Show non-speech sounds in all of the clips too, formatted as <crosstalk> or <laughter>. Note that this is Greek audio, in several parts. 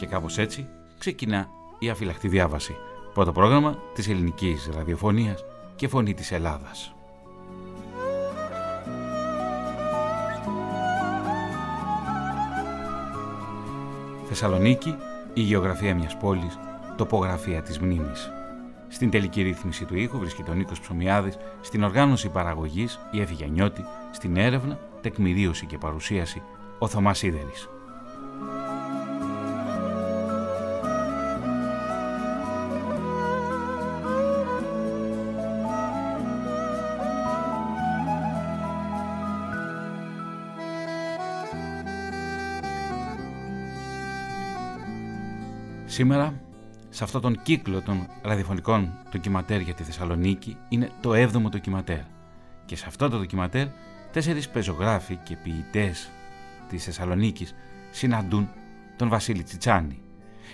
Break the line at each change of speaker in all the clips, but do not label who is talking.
Και κάπως έτσι ξεκινά η αφυλακτή διάβαση. Πρώτο πρόγραμμα της ελληνικής ραδιοφωνίας και φωνή της Ελλάδας. Θεσσαλονίκη, η γεωγραφία μιας πόλης, τοπογραφία της μνήμης. Στην τελική ρύθμιση του ήχου βρίσκεται ο Νίκος Ψωμιάδης, στην οργάνωση παραγωγής η Εύη Γιαννιώτη, στην έρευνα, τεκμηρίωση και παρουσίαση ο Θωμάς Σίδερης. Σήμερα, σε αυτόν τον κύκλο των ραδιοφωνικών ντοκιματέρ για τη Θεσσαλονίκη, είναι το 7ο ντοκιματέρ. Και σε αυτό το ντοκιματέρ, τέσσερις πεζογράφοι και ποιητές της Θεσσαλονίκης συναντούν τον Βασίλη Τσιτσάνη.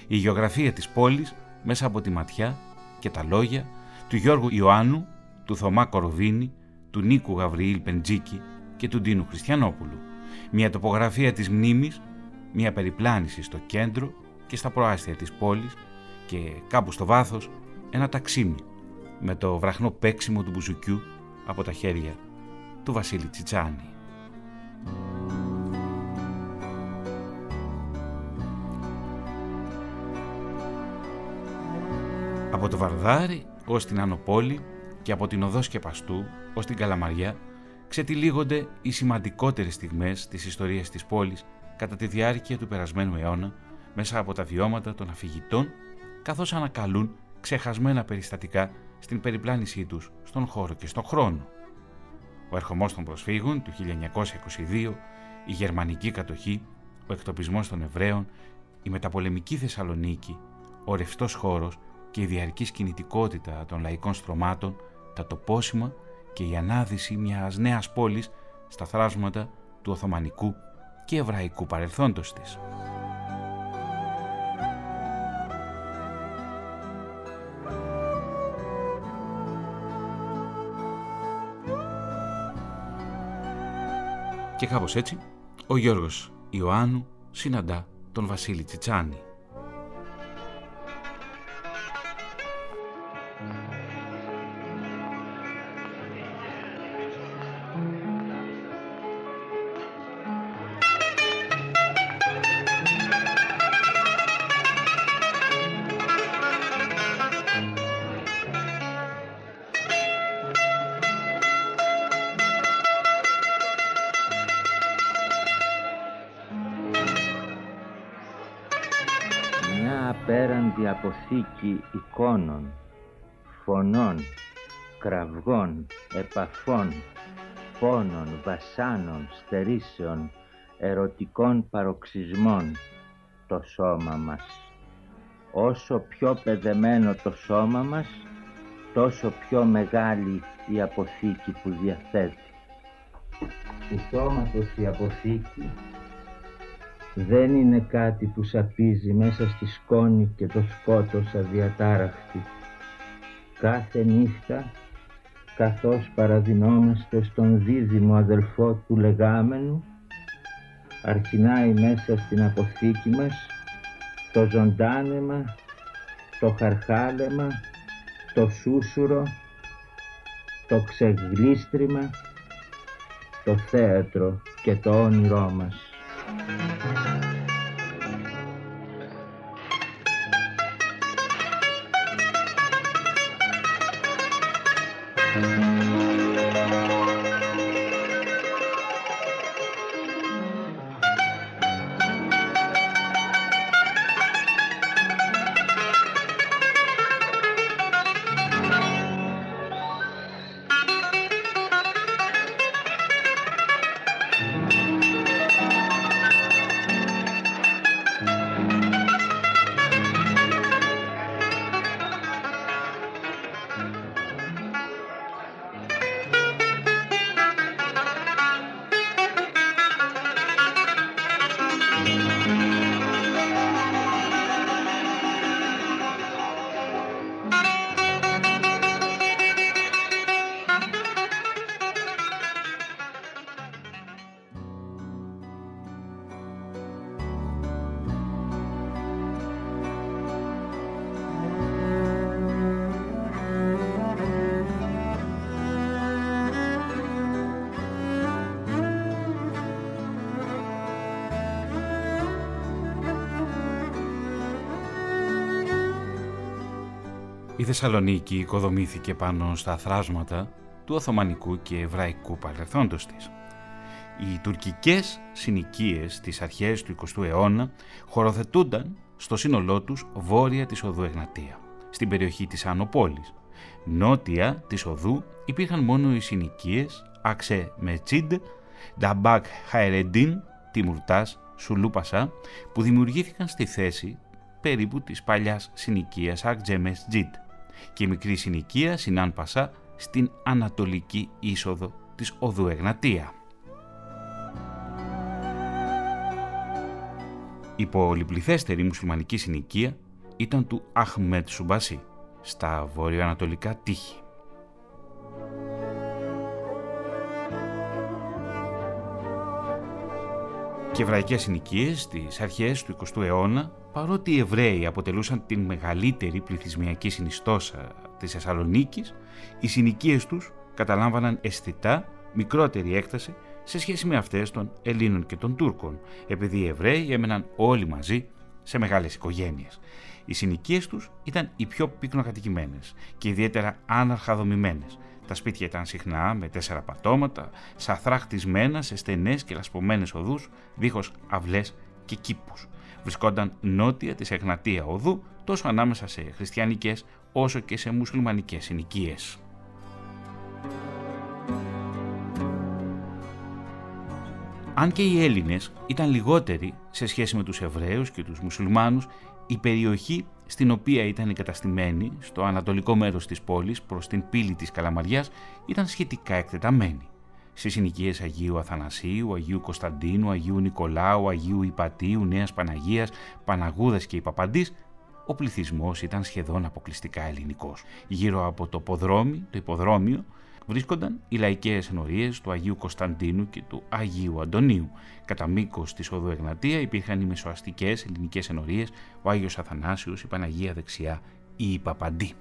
Η γεωγραφία της πόλης μέσα από τη ματιά και τα λόγια του Γιώργου Ιωάννου, του Θωμά Κοροβίνη, του Νίκου Γαβριήλ Πεντζίκη και του Ντίνου Χριστιανόπουλου. Μια τοπογραφία της μνήμης, μια περιπλάνηση στο κέντρο και στα προάστια της πόλης και κάπου στο βάθος ένα ταξίμι με το βραχνό παίξιμο του μπουζουκιού από τα χέρια του Βασίλη Τσιτσάνη. Από το Βαρδάρι ως την Ανοπόλη και από την Οδός Σκεπαστού ως την Καλαμαριά ξετυλίγονται οι σημαντικότερες στιγμές της ιστορίας της πόλης κατά τη διάρκεια του περασμένου αιώνα μέσα από τα βιώματα των αφηγητών καθώς ανακαλούν ξεχασμένα περιστατικά στην περιπλάνησή τους στον χώρο και στον χρόνο. Ο ερχομός των προσφύγων του 1922, η γερμανική κατοχή, ο εκτοπισμός των Εβραίων, η μεταπολεμική Θεσσαλονίκη, ο ρευστός χώρος και η διαρκής κινητικότητα των λαϊκών στρωμάτων, τα τοπόσιμα και η ανάδυση μιας νέας πόλης στα θράσματα του Οθωμανικού και Εβραϊκού παρελθόντος της. Και κάπως έτσι, ο Γιώργος Ιωάννου συναντά τον Βασίλη Τσιτσάνη.
Αποθήκη εικόνων, φωνών, κραυγών, επαφών, πόνων, βασάνων, στερήσεων, ερωτικών παροξισμών το σώμα μας. Όσο πιο παιδεμένο το σώμα μας, τόσο πιο μεγάλη η αποθήκη που διαθέτει. Του σώματος η αποθήκη δεν είναι κάτι που σαπίζει μέσα στη σκόνη και το σκότος αδιατάραχτη. Κάθε νύχτα, καθώς παραδεινόμαστε στον δίδυμο αδελφό του λεγάμενου, αρχινάει μέσα στην αποθήκη μας το ζωντάνεμα, το χαρχάλεμα, το σούσουρο, το ξεγλίστριμα, το θέατρο και το όνειρό μας.
Θεσσαλονίκη οικοδομήθηκε πάνω στα θράσματα του Οθωμανικού και Εβραϊκού παρελθόντος της. Οι τουρκικές συνοικίες της αρχές του 20ου αιώνα χωροθετούνταν στο σύνολό τους βόρεια της οδού Εγνατία, στην περιοχή της Ανοπόλης. Νότια της οδού υπήρχαν μόνο οι συνοικίες Αξέ Μετσίντ, Νταμπάκ Χαερεντίν, Τιμουρτάς, Σουλούπασα, που δημιουργήθηκαν στη θέση περίπου της παλιάς συνοικίας Ακτζέμες Τζιτ και η μικρή συνοικία Σινάν Πασά στην ανατολική είσοδο της οδού Εγνατία. Η πολυπληθέστερη μουσουλμανική συνοικία ήταν του Αχμέτ Σουμπασί, στα βορειοανατολικά τείχη. Και εβραϊκές συνοικίες στις αρχές του 20ου αιώνα, παρότι οι Εβραίοι αποτελούσαν την μεγαλύτερη πληθυσμιακή συνιστόσα της Θεσσαλονίκης, οι συνοικίες τους καταλάμβαναν αισθητά μικρότερη έκταση σε σχέση με αυτές των Ελλήνων και των Τούρκων, επειδή οι Εβραίοι έμεναν όλοι μαζί σε μεγάλες οικογένειες. Οι συνοικίες τους ήταν οι πιο πυκνοκατοικημένες και ιδιαίτερα άναρχα δομημένες. Τα σπίτια ήταν συχνά με τέσσερα πατώματα, σαθρά χτισμένα σε στενές και λασπωμένες οδούς, δίχως αυλές και κήπους. Βρισκόνταν νότια της Εγνατία οδού, τόσο ανάμεσα σε χριστιανικές όσο και σε μουσουλμανικές συνοικίες. Αν και οι Έλληνες ήταν λιγότεροι σε σχέση με τους Εβραίους και τους Μουσουλμάνους, η περιοχή στην οποία ήταν εγκαταστημένη, στο ανατολικό μέρος της πόλης προς την πύλη της Καλαμαριάς, ήταν σχετικά εκτεταμένη. Στις συνοικίες Αγίου Αθανασίου, Αγίου Κωνσταντίνου, Αγίου Νικολάου, Αγίου Ιπατίου, Νέας Παναγίας, Παναγούδας και Υπαπαντής, ο πληθυσμός ήταν σχεδόν αποκλειστικά ελληνικός. Γύρω από το ποδρόμι, το υποδρόμιο, βρίσκονταν οι λαϊκές ενορίες του Αγίου Κωνσταντίνου και του Αγίου Αντωνίου. Κατά μήκος της οδού Εγνατία υπήρχαν οι μεσοαστικές ελληνικές ενορίες, ο Άγιος Αθανάσιος, η Παναγία δεξιά ή η Παπαντή.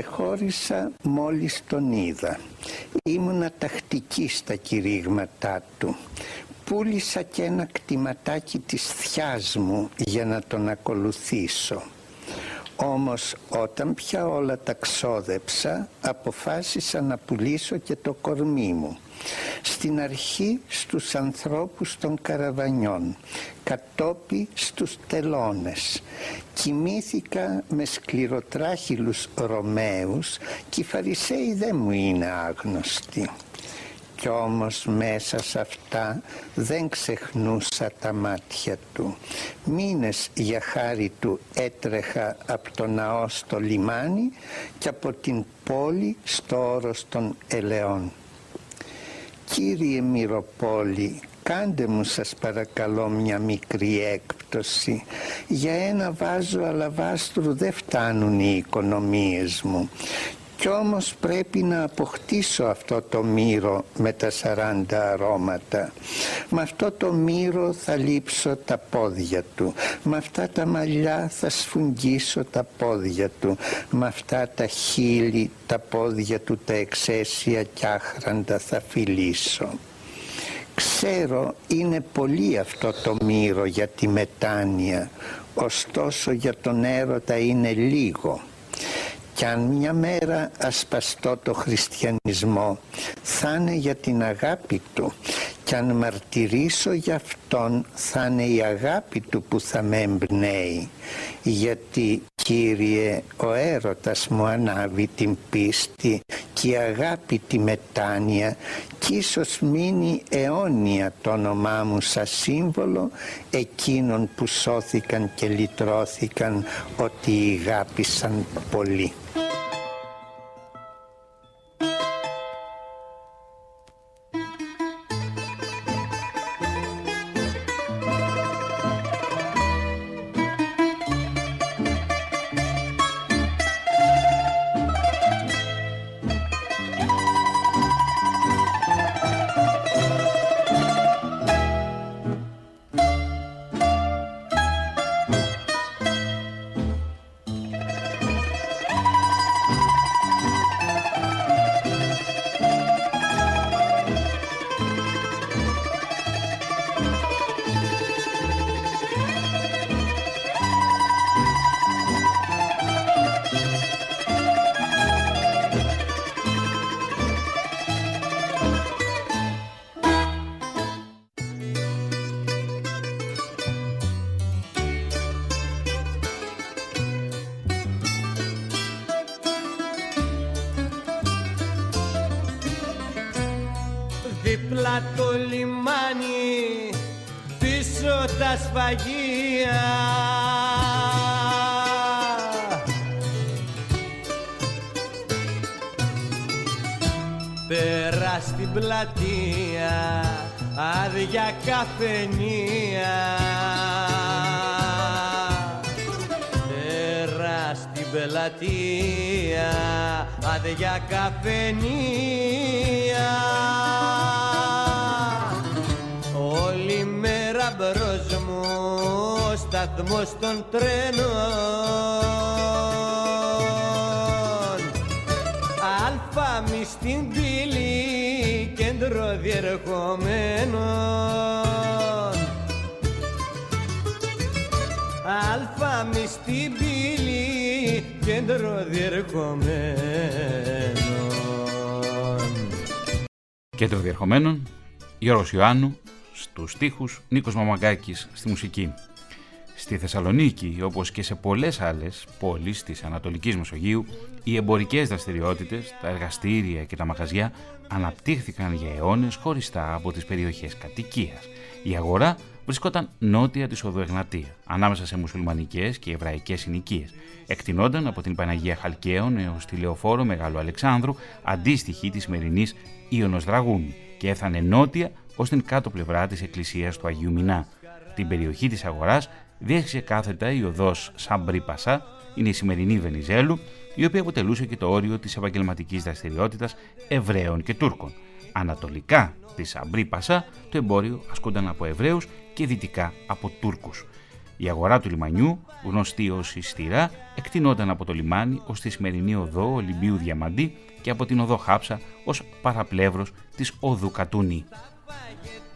Ξεχώρισα μόλις τον είδα. Ήμουνα τακτική στα κηρύγματά του. Πούλησα και ένα κτηματάκι της θιάς μου για να τον ακολουθήσω. Όμως όταν πια όλα τα ξόδεψα αποφάσισα να πουλήσω και το κορμί μου. Στην αρχή στους ανθρώπους των καραβανιών, κατόπι στους τελώνες. Κοιμήθηκα με σκληροτράχυλους Ρωμαίους και οι Φαρισαίοι δεν μου είναι άγνωστοι. Κι όμως μέσα σε αυτά δεν ξεχνούσα τα μάτια του. Μήνες για χάρη του έτρεχα από το ναό στο λιμάνι και από την πόλη στο όρος των ελαιών. Κύριε Μυροπόλη, κάντε μου σας παρακαλώ μια μικρή έκπτωση. Για ένα βάζο αλαβάστρου δεν φτάνουν οι οικονομίες μου κι όμως πρέπει να αποκτήσω αυτό το μύρο με τα 40 αρώματα. Με αυτό το μύρο θα λείψω τα πόδια του. Με αυτά τα μαλλιά θα σφουγγίσω τα πόδια του. Με αυτά τα χείλη τα πόδια του τα εξαίσια κι άχραντα θα φιλήσω. Ξέρω είναι πολύ αυτό το μύρο για τη μετάνοια, ωστόσο για τον έρωτα είναι λίγο. Κι αν μια μέρα ασπαστώ το χριστιανισμό θα είναι για την αγάπη του κι αν μαρτυρήσω για αυτόν θα είναι η αγάπη του που θα με εμπνέει γιατί Κύριε, ο έρωτας μου ανάβει την πίστη και η αγάπη τη μετάνοια κι ίσως μείνει αιώνια το όνομά μου σαν σύμβολο εκείνων που σώθηκαν και λυτρώθηκαν ότι αγάπησαν πολύ.
Καφενεία. Πέρα στην πελατεία άδεια καφενεία σταθμός των τρένων Αλφα μη στην πύλη κέντρο διερχομένων Αλφα στην πύλη κέντρο διερχομένων
Κέντρο διερχομένων Γιώργος Ιωάννου στους στίχους Νίκος Μαμαγκάκης στη μουσική Στη Θεσσαλονίκη, όπως και σε πολλές άλλες πόλεις της Ανατολικής Μεσογείου, οι εμπορικές δραστηριότητες, τα εργαστήρια και τα μαγαζιά αναπτύχθηκαν για αιώνες χωριστά από τις περιοχές κατοικίας. Η αγορά βρισκόταν νότια της οδού Εγνατία, ανάμεσα σε μουσουλμανικές και εβραϊκές συνοικίες. Εκτινόταν από την Παναγία Χαλκαίων έως τη Λεωφόρο Μεγάλου Αλεξάνδρου, αντίστοιχη της σημερινής Ιωνος Δραγούνη και έφτανε νότια ως την κάτω πλευρά της εκκλησίας του Αγίου Μινά. Την περιοχή της αγοράς διέχισε κάθετα η οδός Σαμπρί Πασά, είναι η σημερινή Βενιζέλου, η οποία αποτελούσε και το όριο της επαγγελματικής δραστηριότητας Εβραίων και Τούρκων. Ανατολικά της Αμπρί Πασά το εμπόριο ασκούνταν από Εβραίους και δυτικά από Τούρκους. Η αγορά του λιμανιού, γνωστή ως η Στυρά, εκτινόταν από το λιμάνι ως τη σημερινή οδό Ολυμπίου Διαμαντή και από την οδό Χάψα ως παραπλεύρος της οδού Κατούνη.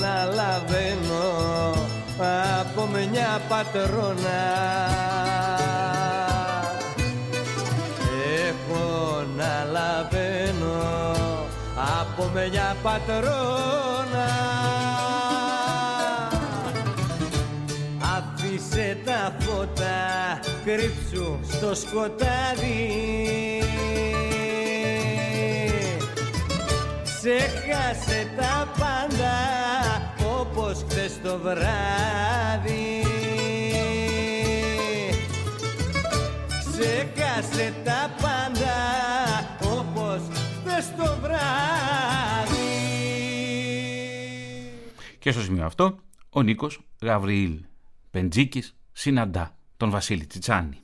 Έχω να λαβαίνω από μια πατρόνα. Έχω να λαβαίνω από μια πατρόνα. Τα φώτα κρύψου στο σκοτάδι. Ξέχασε τα πάντα όπως χθες το βράδυ Ξέχασε τα πάντα όπως χθες το βράδυ
Και στο σημείο αυτό ο Νίκος Γαβριήλ Πεντζίκης συναντά τον Βασίλη Τσιτσάνη.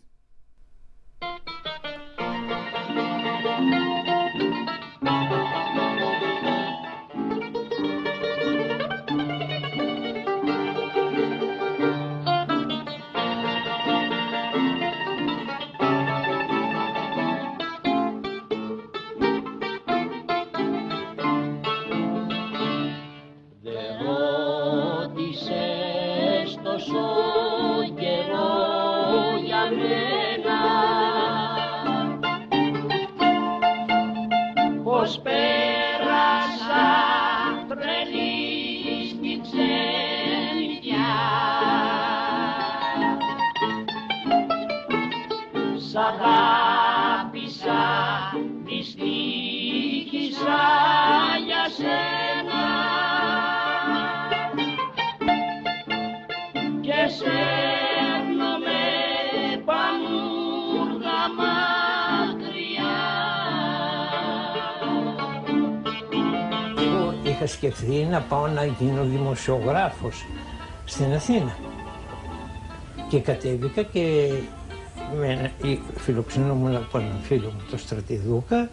Σέρνομαι πανούργα μακριά.
Εγώ είχα σκεφτεί να πάω να γίνω δημοσιογράφος στην Αθήνα. Και κατέβηκα και με, φιλοξενούμουν από έναν φίλο μου, τον Στρατιδούκα,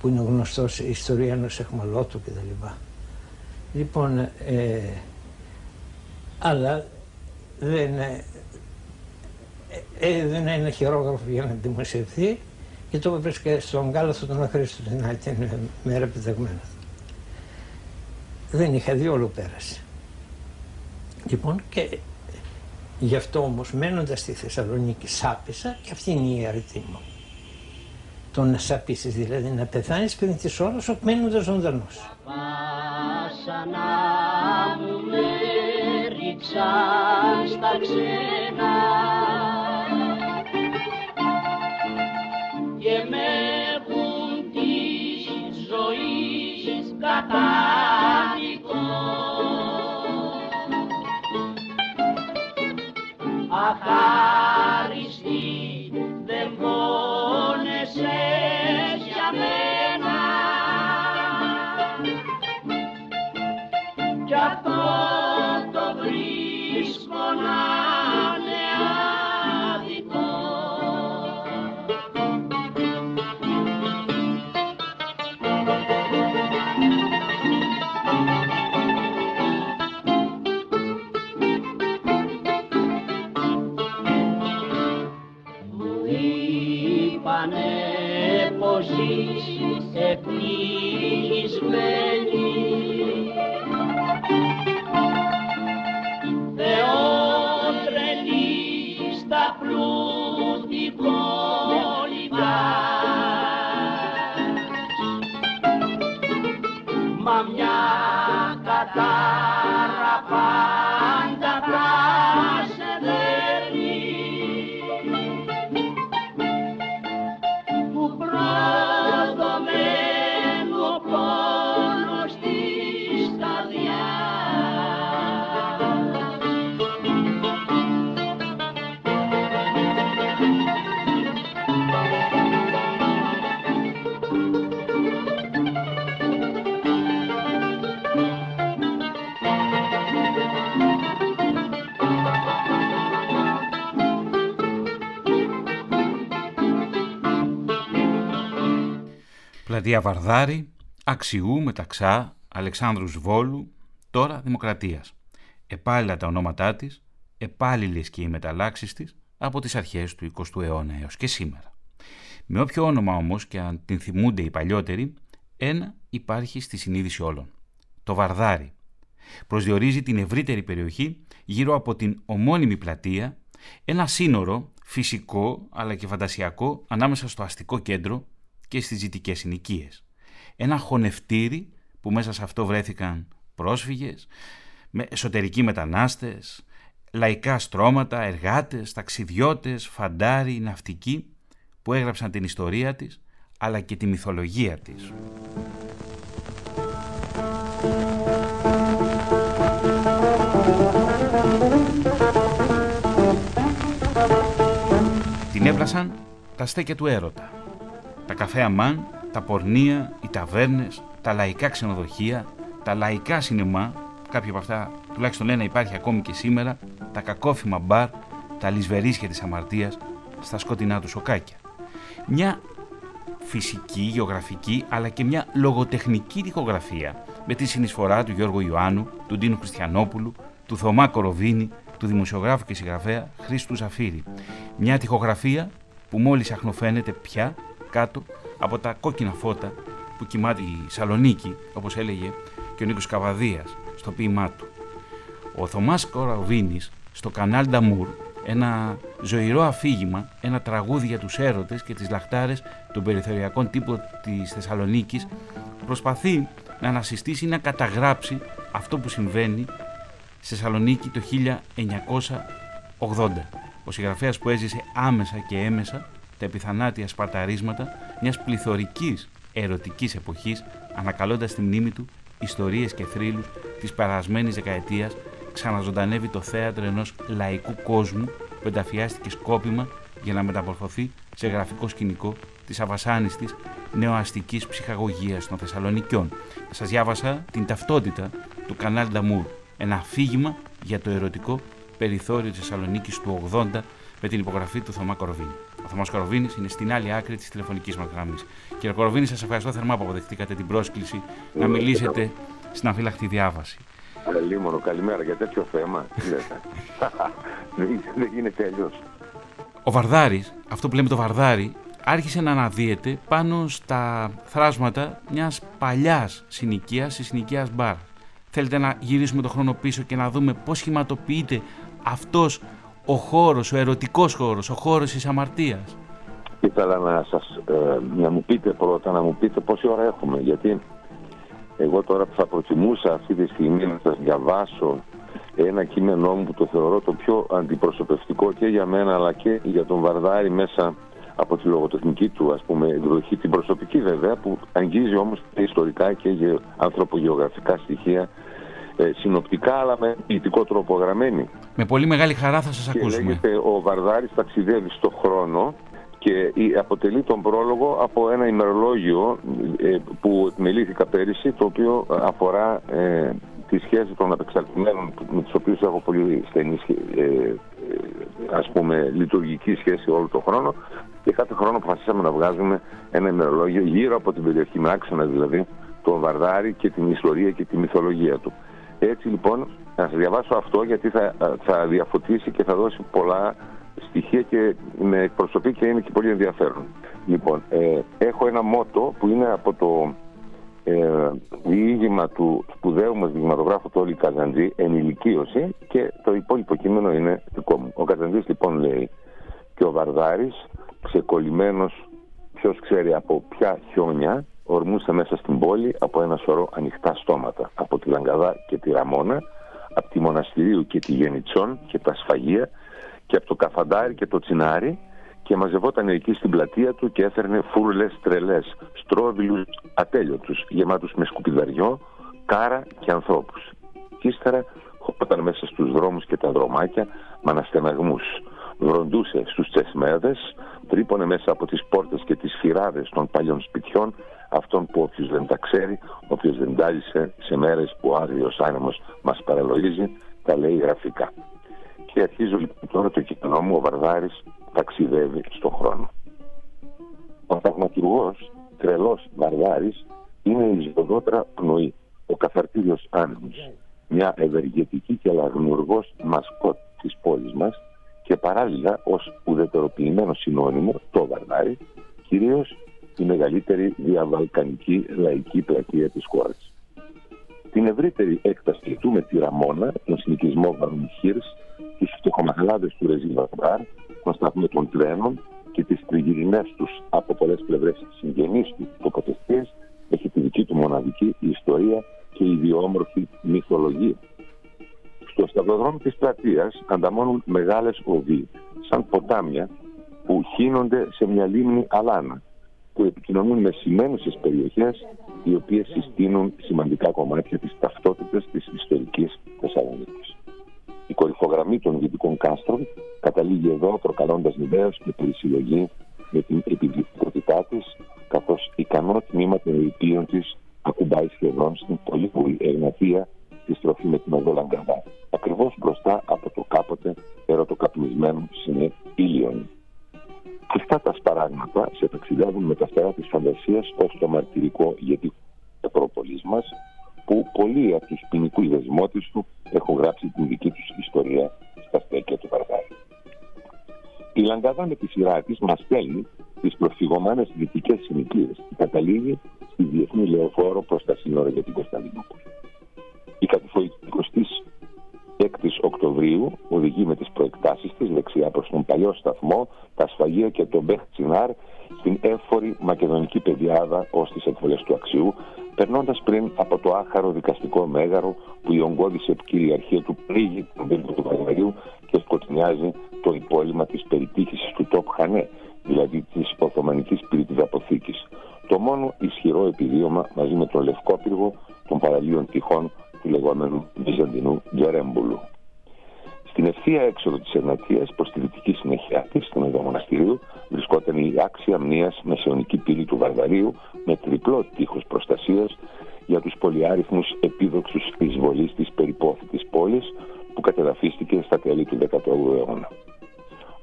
που είναι γνωστός ιστοριάνος εχμαλώτου κτλ. Λοιπόν, ε, αλλά δεν, ε, έδινε ένα χειρόγραφο για να δημοσιευθεί και το έβρισκα στον Γκάλαθο τον Αχρήστο την άλλη την μέρα πεταγμένα. Δεν είχα δει όλο πέρασε. Λοιπόν και γι' αυτό όμως μένοντας στη Θεσσαλονίκη σάπισα και αυτή είναι η αρετή μου. Το να σαπίσεις δηλαδή να πεθάνεις πριν της ώρας σου μένοντας ζωντανός.
Βάσανα μου με ρίξαν στα ξένα και με έχουν της ζωής κατάδικο. Αχάριστη
Πλατεία Βαρδάρη, Αξιού, Μεταξά, Αλεξάνδρους Βόλου, τώρα Δημοκρατίας. Επάλληλα τα ονόματά της, επάλληλες και οι μεταλλάξεις της από τις αρχές του 20ου αιώνα έως και σήμερα. Με όποιο όνομα όμως και αν την θυμούνται οι παλιότεροι, ένα υπάρχει στη συνείδηση όλων. Το Βαρδάρι. Προσδιορίζει την ευρύτερη περιοχή γύρω από την ομώνυμη πλατεία, ένα σύνορο φυσικό αλλά και φαντασιακό ανάμεσα στο αστικό κέντρο και στις ζητικές συνοικίες. Ένα χωνευτήρι που μέσα σε αυτό βρέθηκαν πρόσφυγες, με εσωτερικοί μετανάστες, λαϊκά στρώματα, εργάτες, ταξιδιώτες, φαντάροι, ναυτικοί που έγραψαν την ιστορία της αλλά και τη μυθολογία της. Την έπλασαν τα στέκια του έρωτα, τα καφέ αμάν, τα πορνεία, οι ταβέρνες, τα λαϊκά ξενοδοχεία, τα λαϊκά σινεμά, κάποια από αυτά τουλάχιστον ένα υπάρχει ακόμη και σήμερα, τα κακόφημα μπαρ, τα λησβερίσια της αμαρτίας, στα σκοτεινά του σοκάκια. Μια φυσική, γεωγραφική, αλλά και μια λογοτεχνική τοιχογραφία με τη συνεισφορά του Γιώργου Ιωάννου, του Ντίνου Χριστιανόπουλου, του Θωμά Κοροβίνη, του δημοσιογράφου και συγγραφέα Χρήστου Ζαφύρη. Μια τοιχογραφία που μόλις αχνοφαίνεται πια κάτω από τα κόκκινα φώτα που κοιμάται η Σαλονίκη, όπως έλεγε και ο Νίκος Καβαδίας στο ποίημά του. Ο Θωμάς Κοροβίνης στο κανάλ Νταμούρ ένα ζωηρό αφήγημα, ένα τραγούδι για τους έρωτες και τις λαχτάρες των περιθωριακών τύπων της Θεσσαλονίκης προσπαθεί να ανασυστήσει ή να καταγράψει αυτό που συμβαίνει στη Θεσσαλονίκη το 1980. Ο συγγραφέας που έζησε άμεσα και έμεσα τα επιθανάτια σπαρταρίσματα μιας πληθωρικής ερωτικής εποχής ανακαλώντας στη μνήμη του ιστορίες και θρύλους της περασμένης δεκαετίας ξαναζωντανεύει το θέατρο ενός λαϊκού κόσμου που ενταφιάστηκε σκόπιμα για να μεταμορφωθεί σε γραφικό σκηνικό της αβασάνιστης νεοαστικής ψυχαγωγίας των Θεσσαλονικιών. Σας διάβασα την ταυτότητα του Κανάλ Νταμούρ, ένα αφήγημα για το ερωτικό περιθώριο της Θεσσαλονίκης του 80 με την υπογραφή του Θωμά Κοροβίνη. Ο Θωμάς Κοροβίνης είναι στην άλλη άκρη της τηλεφωνικής μας γραμμής. Κύριε Κοροβίνη, σας ευχαριστώ θερμά που αποδεχτήκατε την πρόσκληση να μιλήσετε στην αφύλακτη διάβαση.
Λίμωνο, καλημέρα για τέτοιο θέμα. <laughs> Δεν γίνεται αλλιώ.
Ο Βαρδάρης, αυτό που λέμε το Βαρδάρι, άρχισε να αναδύεται πάνω στα θράσματα μιας παλιάς συνοικίας, της συνοικίας Μπαρ. Θέλετε να γυρίσουμε το χρόνο πίσω και να δούμε πώς σχηματοποιείται αυτός ο χώρος, ο ερωτικός χώρος, ο χώρος της αμαρτίας.
Ήθελα να σας, ε, να μου πείτε πρώτα, να μου πείτε πόση ώρα έχουμε, γιατί εγώ τώρα θα προτιμούσα αυτή τη στιγμή να σας διαβάσω ένα κείμενό μου που το θεωρώ το πιο αντιπροσωπευτικό και για μένα αλλά και για τον Βαρδάρη μέσα από τη λογοτεχνική του ας πούμε εκδοχή, την προσωπική βέβαια που αγγίζει όμως και ιστορικά και ανθρωπογεωγραφικά στοιχεία ε, συνοπτικά αλλά με ποιητικό τρόπο γραμμένη.
Με πολύ μεγάλη χαρά θα σας
και
ακούσουμε.
Λέγεται ο Βαρδάρης ταξιδεύει στο χρόνο και αποτελεί τον πρόλογο από ένα ημερολόγιο ε, που επιμελήθηκα πέρυσι το οποίο αφορά ε, τη σχέση των απεξαρτημένων με τους οποίους έχω πολύ στενή ε, ε, ας πούμε λειτουργική σχέση όλο τον χρόνο και κάθε χρόνο αποφασίσαμε να βγάζουμε ένα ημερολόγιο γύρω από την περιοχή με άξονα δηλαδή τον Βαρδάρη και την ιστορία και τη μυθολογία του. Έτσι λοιπόν, να σας διαβάσω αυτό γιατί θα, θα διαφωτίσει και θα δώσει πολλά στοιχεία και με εκπροσωπεί και είναι και πολύ ενδιαφέρον. Λοιπόν, ε, έχω ένα μότο που είναι από το ε, διήγημα του σπουδαίου μας δειγματογράφου Τόλι Καζαντζή, ενηλικίωση και το υπόλοιπο κείμενο είναι δικό μου. Ο Καζαντζής λοιπόν λέει και ο Βαρδάρης ξεκολλημένος ποιος ξέρει από ποια χιόνια ορμούσε μέσα στην πόλη από ένα σωρό ανοιχτά στόματα. Από τη Λαγκαδά και τη Ραμόνα, από τη Μοναστηρίου και τη Γενιτσόν και τα Σφαγεία και από το Καφαντάρι και το Τσινάρι και μαζευόταν εκεί στην πλατεία του και έφερνε φούρλες τρελές, στρόβιλους ατέλειωτους, γεμάτους με σκουπιδαριό, κάρα και ανθρώπους. Και ύστερα χώπαταν μέσα στους δρόμους και τα δρομάκια με αναστεναγμούς. Βροντούσε στους τσεσμέδες, τρύπωνε μέσα από τις πόρτες και τις φυράδες των παλιών σπιτιών αυτόν που όποιος δεν τα ξέρει, όποιος δεν τάλισε σε μέρες που ο άγριος άνεμος μας παραλογίζει, τα λέει γραφικά. Και αρχίζω λοιπόν τώρα το κείμενό μου, ο Βαρδάρης ταξιδεύει στον χρόνο. Ο θαυματουργός, τρελός Βαρδάρης, είναι η ζωδότρα πνοή, ο καθαρτήριος άνεμος, μια ευεργετική και λαγνουργός μασκότ της πόλης μας και παράλληλα ως ουδετεροποιημένο συνώνυμο το Βαρδάρη, κυρίως η μεγαλύτερη διαβαλκανική λαϊκή πλατεία της χώρας. Την ευρύτερη έκταση του με τη Ραμόνα, τον συνοικισμό Βαρμιχίρς, τους φτωχομαχλάδες του Ρεζί Βαρμπάρ, τον σταθμό των τρένων και τις τριγυρινές τους από πολλές πλευρές συγγενείς του τοποθεσίες, έχει τη δική του μοναδική ιστορία και ιδιόμορφη μυθολογία. Στο σταυροδρόμι της πλατείας ανταμώνουν μεγάλες οδοί, σαν ποτάμια που χύνονται σε μια λίμνη αλάνα που επικοινωνούν με σημαίνουσες περιοχές οι οποίες συστήνουν σημαντικά κομμάτια της ταυτότητας της ιστορικής Θεσσαλονίκης. Η κορυφογραμμή των δυτικών κάστρων καταλήγει εδώ προκαλώντας νηδέως και περισυλλογή με την επιβλητικότητά της καθώς ικανό τμήμα των ρηπείων της ακουμπάει σχεδόν στην πολύπολη εγνατία τη στροφή με την οδό Λαγκαδά, ακριβώς μπροστά από το κάποτε ερωτοκαπνισμένο συνέ Ήλιον. Αυτά τα σπαράγματα σε ταξιδεύουν με τα φτερά της φαντασίας ως το μαρτυρικό για την Ακρόπολης μας που πολλοί από τους ποινικούς δεσμότες του έχουν γράψει την δική τους ιστορία στα στέκια του Βαρδάρη. Η Λαγκαδά με τη σειρά της μας στέλνει τις προφυγωμένες δυτικές συνοικίες και καταλήγει στη Διεθνή Λεωφόρο προς τα σύνορα για την Κωνσταντινούπολη. Η κατηφορικοστής 6 Οκτωβρίου οδηγεί με τις προεκτάσεις της δεξιά προς τον παλιό σταθμό, τα σφαγεία και τον Μπεχτσινάρ στην έφορη μακεδονική πεδιάδα ως τις εκβολές του Αξιού, περνώντας πριν από το άχαρο δικαστικό μέγαρο που η ογκώδης επικυριαρχία του πλήγει τον πύργο του Βαγγαρίου και σκοτεινιάζει το υπόλοιμα της περιτύχησης του Τόπ Χανέ, δηλαδή της Οθωμανικής πυρητής αποθήκης. Το μόνο ισχυρό επιδίωμα μαζί με τον Λευκό Πύργο των παραλίων τυχών του λεγόμενου Βυζαντινού Τζερέμπουλου. Στην ευθεία έξοδο της Εγνατίας προς τη δυτική συνέχεια της, στον Εδώ Μοναστηρίου, βρισκόταν η άξια μνήας μεσαιωνική πύλη του Βαρβαρίου με τριπλό τείχος προστασίας για τους πολυάριθμους επίδοξους εισβολείς της περιπόθητης πόλης που κατεδαφίστηκε στα τέλη του 18ου αιώνα.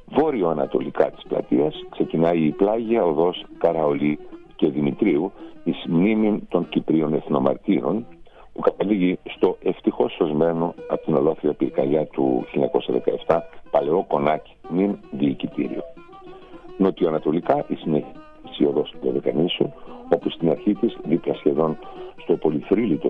Βόρειο-ανατολικά της πλατείας ξεκινάει η πλάγια οδός Καραολί και Δημητρίου εις μνήμη των Κυπρίων Εθνομαρτύρων που καταλήγει στο ευτυχώς σωσμένο από την ολόθρια πυρκαγιά του 1917 παλαιό κονάκι μην διοικητήριο. Νοτιοανατολικά η συνέχιση οδός του Δεκανήσου όπου στην αρχή της δίπλα σχεδόν στο πολυθρύλιτο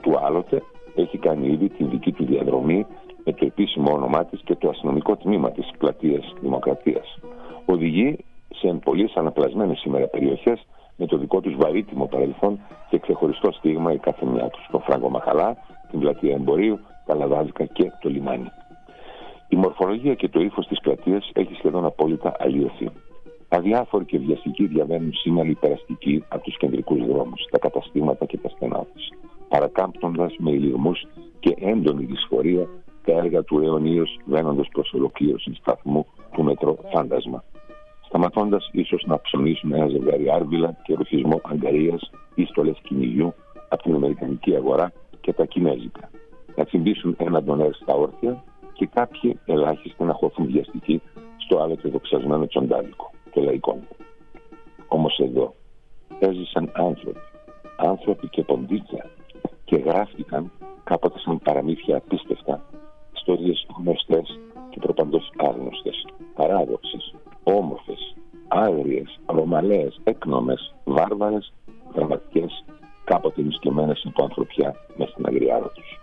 του άλλοτε έχει κάνει ήδη την δική του διαδρομή με το επίσημο όνομά της και το αστυνομικό τμήμα της πλατείας Δημοκρατίας. Οδηγεί σε πολύ αναπλασμένες σήμερα περιοχές με το δικό τους βαρύτιμο παρελθόν και ξεχωριστό στίγμα η κάθε μια τους. Το Φράγκο Μαχαλά, την πλατεία Εμπορίου, τα Λαδάδικα και το λιμάνι. Η μορφολογία και το ύφος της πλατεία έχει σχεδόν απόλυτα αλλοιωθεί. Αδιάφοροι και βιαστικοί διαβαίνουν σήμερα οι περαστικοί από τους κεντρικούς δρόμους, τα καταστήματα και τα στενά τους, παρακάμπτοντας με ηλιγμού και έντονη δυσφορία τα έργα του αιωνίως βαίνοντας προς ολοκλήρωση σταθμού του μετρό Φάντασμα σταματώντας ίσως να ψωνίσουν ένα ζευγάρι άρβιλα και ρουφισμό αγκαρίας ή στολέ κυνηγιού από την Αμερικανική αγορά και τα Κινέζικα. Να τσιμπήσουν ένα ντονέρ στα όρθια και κάποιοι ελάχιστοι να χωθούν βιαστικοί στο άλλο δοξασμένο τσοντάδικο, το λαϊκό. Όμως εδώ έζησαν άνθρωποι, άνθρωποι και ποντίκια και γράφτηκαν κάποτε σαν παραμύθια απίστευτα ιστορίες γνωστές και προπαντός άγνωστες, παράδοξες, όμορφες, άγριες, ρωμαλαίες, έκνομες, βάρβαρες, δραματικές, κάποτε νησκεμένες από ανθρωπιά μέσα στην αγριάδα τους.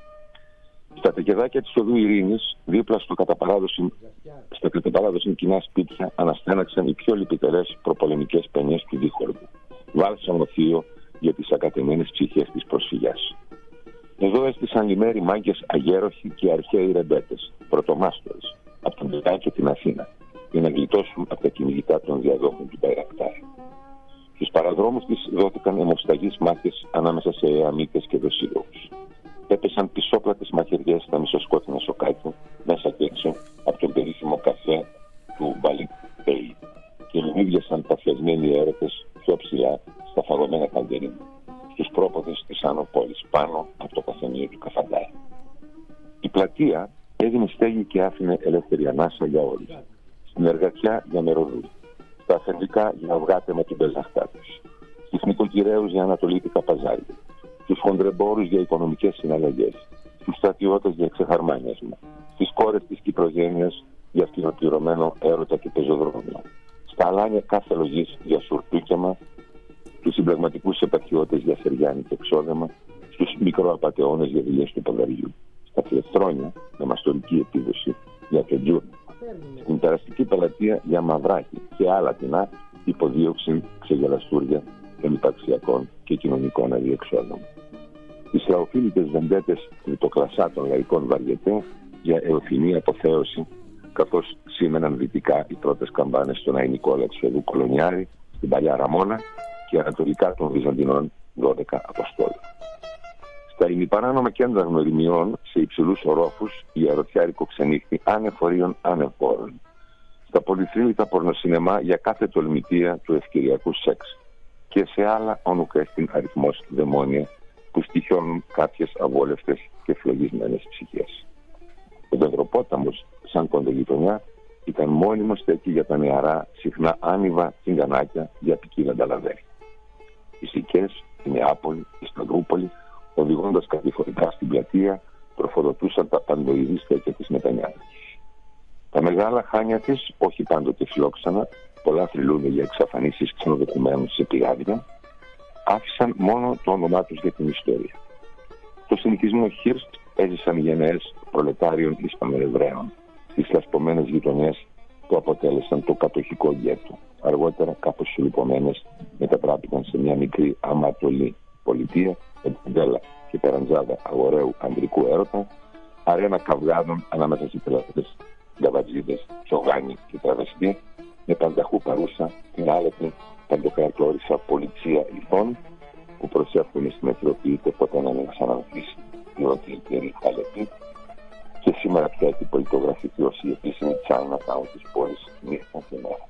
Στα τεκεδάκια της οδού Ειρήνης, δίπλα στο κατά παράδοση, στα κατά παράδοση κοινά σπίτια, αναστέναξαν οι πιο λυπητερές προπολεμικές παινιές του δίχορδου. Βάλσαν οθείο για τις ακατεμένες ψυχές της προσφυγιάς. Εδώ έστησαν λιμέρι μάγκες αγέροχοι και αρχαίοι ρεμπέτες, πρωτομάστορες, από τον Βιτά και την Αθήνα, για να γλιτώσουν από τα κυνηγητά των διαδόχων του Παϊρακτάρ. Στους παραδρόμους της δόθηκαν αιμοσταγείς μάχες ανάμεσα σε εαμίτες και δοσίλογου. Έπεσαν πισόπλατες μαχαιριές στα μισοσκότεινα σοκάκια μέσα και έξω από τον περίφημο καφέ του Μπαλίκ Πέι και λιμίδιασαν παθιασμένοι έρωτες πιο ψηλά στα φαγωμένα καλτερίνα στου πρόποδες της Άνω Πόλης, πάνω από το καφενείο του Καφαντάι. Η πλατεία έδινε στέγη και άφηνε ελεύθερη ανάσα για όλους στην εργατιά για μεροδούλη, στα αφεντικά για αυγάτε με την πεζαχτά τους, στους νοικοκυρέους για ανατολίτικα παζάρια, στους χοντρεμπόρους για οικονομικές συναλλαγές, στους στρατιώτες για ξεχαρμάνιασμα, στις κόρες της Κυπρογένειας για αυτοκινητοποιημένο έρωτα και πεζοδρόμιο, στα αλάνια κάθε λογής για σουρτούκιαμα, τους συμπλεγματικούς επαρχιώτες για σεριάνι και εξόδεμα, στους μικροαπαταιώνε για δουλειέ του ποδαριού, στα φλεφτρόνια με μαστορική επίδοση για το τζούρνο στην περαστική πελατεία για μαυράκι και άλλα τεινά υποδίωξη ξεγελαστούρια των υπαρξιακών και κοινωνικών αδιεξόδων. Οι σλαοφίλητες βεντέτες των λαϊκών βαριετέ για εωθινή αποθέωση καθώς σήμαιναν δυτικά οι πρώτες καμπάνες στον Αϊνικό Αλεξιαδού Κολονιάρη, στην Παλιά Ραμόνα και ανατολικά των Βυζαντινών 12 Αποστόλων. Στα ημιπαράνομα κέντρα γνωριμιών, σε υψηλούς ορόφους, η αρωτιάρικο ξενύχτη ανεφορίων ανεφόρων. Στα πολυθρύλιτα πορνοσυνεμά για κάθε τολμητία του ευκαιριακού σεξ. Και σε άλλα ονουκέστην αριθμός δαιμόνια που στοιχιώνουν κάποιες αβόλευτες και φλογισμένες ψυχές. Ο Δεδροπόταμο, σαν κοντογειτονιά, ήταν μόνιμος στέκει για τα νεαρά, συχνά άνιβα τσιγκανάκια για ποικίλα λαβέρια. Οι Σικέ, η Νεάπολη, η Σταυρούπολη οδηγώντας κατηφορικά στην πλατεία, τροφοδοτούσαν τα παντοειδή στέκια τη Μετανιάδη. Τα μεγάλα χάνια της, όχι πάντοτε φιλόξανα, πολλά θρυλούνται για εξαφανίσεις ξενοδοχουμένων σε πηγάδια, άφησαν μόνο το όνομά τους για την ιστορία. Το συνοικισμό Χίρστ έζησαν γενναίες προλετάριων Ισπανοεβραίων στις λασπωμένες γειτονιές που αποτέλεσαν το κατοχικό γκέτο. Αργότερα κάπως συλληπωμένες μετατράπηκαν σε μια μικρή αμαρτωλή πολιτεία, Εντέλα και Περαντζάδα αγοραίου ανδρικού έρωτα, αρένα καυγάδων ανάμεσα σε πελατές, γκαβατζίδες, τσογάνι και τραβεστή, με πανταχού παρούσα την άλεπη παντοκρατόρισα πολιτεία ηθών που προσέφερε στην Αιθιοπή είτε ποτέ να μην ξαναρχίσει διότι η Χαλεπή και σήμερα πια έχει πολιτογραφηθεί ως η επίσημη Chinatown της πόλης νύχτα και μέρα.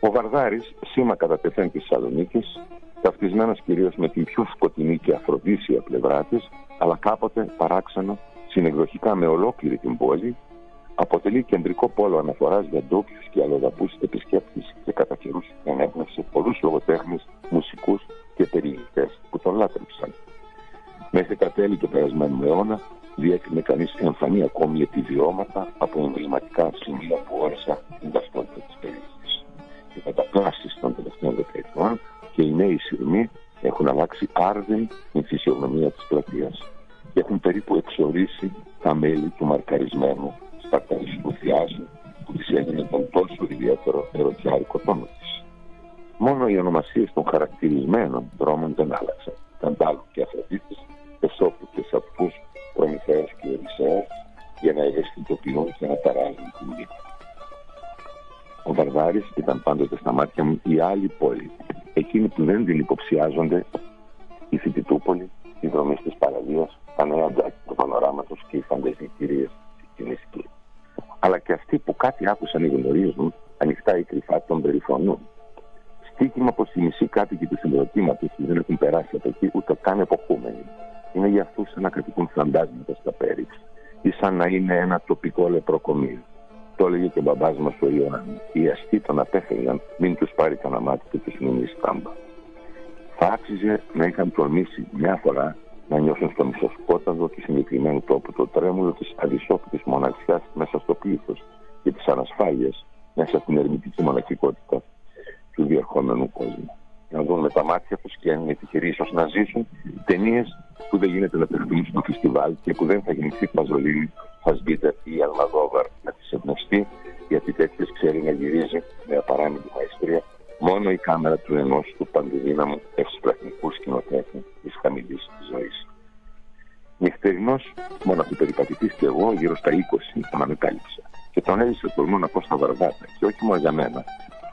Ο Βαρδάρης, σήμα κατά τεθέν της Σαλονίκης, ταυτισμένος κυρίως με την πιο σκοτεινή και αφροδίσια πλευρά της, αλλά κάποτε παράξενο συνεκδοχικά με ολόκληρη την πόλη, αποτελεί κεντρικό πόλο αναφοράς για ντόπιους και αλλοδαπούς επισκέπτες και κατά καιρούς ενέπνευσε πολλούς λογοτέχνες, μουσικούς και περιηγητές που τον λάτρεψαν. Μέχρι τα τέλη του περασμένου αιώνα διέκρινε κανείς εμφανή ακόμη επιβιώματα από εμβληματικά σημεία που όρισαν την ταυτότητα της περιοχής. Οι κατακλάσεις των τελευταίων δεκαετιών και οι νέοι σειρμοί έχουν αλλάξει άρδιν την φυσιογνωμία της πλατείας και έχουν περίπου εξορίσει τα μέλη του μαρκαρισμένου σπαρταριστού θειάζου που της έγινε τον τόσο ιδιαίτερο ερωτιάρικο τόνο της. Μόνο οι ονομασίες των χαρακτηρισμένων δρόμων δεν άλλαξαν. Καντάλου και Αφροδίτης, Εσώπου και Σαππούς, Προμηθέας και Οδυσσέας για να ευαισθητοποιούν και να ταράζουν την γη. Ο Βαρδάρης ήταν πάντοτε στα μάτια μου η άλλη πόλη, εκείνη που δεν την υποψιάζονται η Φοιτητούπολη, η δρομή της παραλίας, τα νέα τζάκι του πανοράματος και οι φανταζικηρίες της κοινής Αλλά και αυτοί που κάτι άκουσαν ή γνωρίζουν, ανοιχτά ή κρυφά τον περιφρονούν. Στίχημα πως οι μισοί κάτοικοι του συγκροτήματος δεν έχουν περάσει από εκεί ούτε καν εποχούμενοι είναι για αυτούς σαν να κατοικούν φαντάσματα στα πέριξ ή σαν να είναι ένα τοπικό λεπροκομείο. Το έλεγε και ο μπαμπάς μας ο Ιωάννης. Οι αστεί τον απέφευγαν, μην τους πάρει κανένα μάτι και τους μείνει στάμπα. Θα άξιζε να είχαν τολμήσει μια φορά να νιώσουν στο μισοσκόταδο του συγκεκριμένου τόπου το τρέμουλο της αδυσόπιτης μοναξιάς μέσα στο πλήθος και της ανασφάλειας μέσα στην ερμητική μοναχικότητα του διερχόμενου κόσμου να δουν με τα μάτια τους και αν είναι τυχεροί ίσω να ζήσουν ταινίες που δεν γίνεται να παιχτούν στο φεστιβάλ και που δεν θα γεννηθεί Παζολίνη, Φασμπίτερ ή Αλμαδόβαρ να τις εμπνευστεί, γιατί τέτοιες ξέρει να γυρίζει με απαράμειντη μαεστρία μόνο η κάμερα του ενός του παντοδύναμου ευσπλαχνικού σκηνοθέτη της χαμηλής ζωής. Νυχτερινός μοναχοπεριπατητή και εγώ γύρω στα 20 τον ανακάλυψα και τον έζησε τολμώ να πω στα βαρδάτα και όχι μόνο για μένα,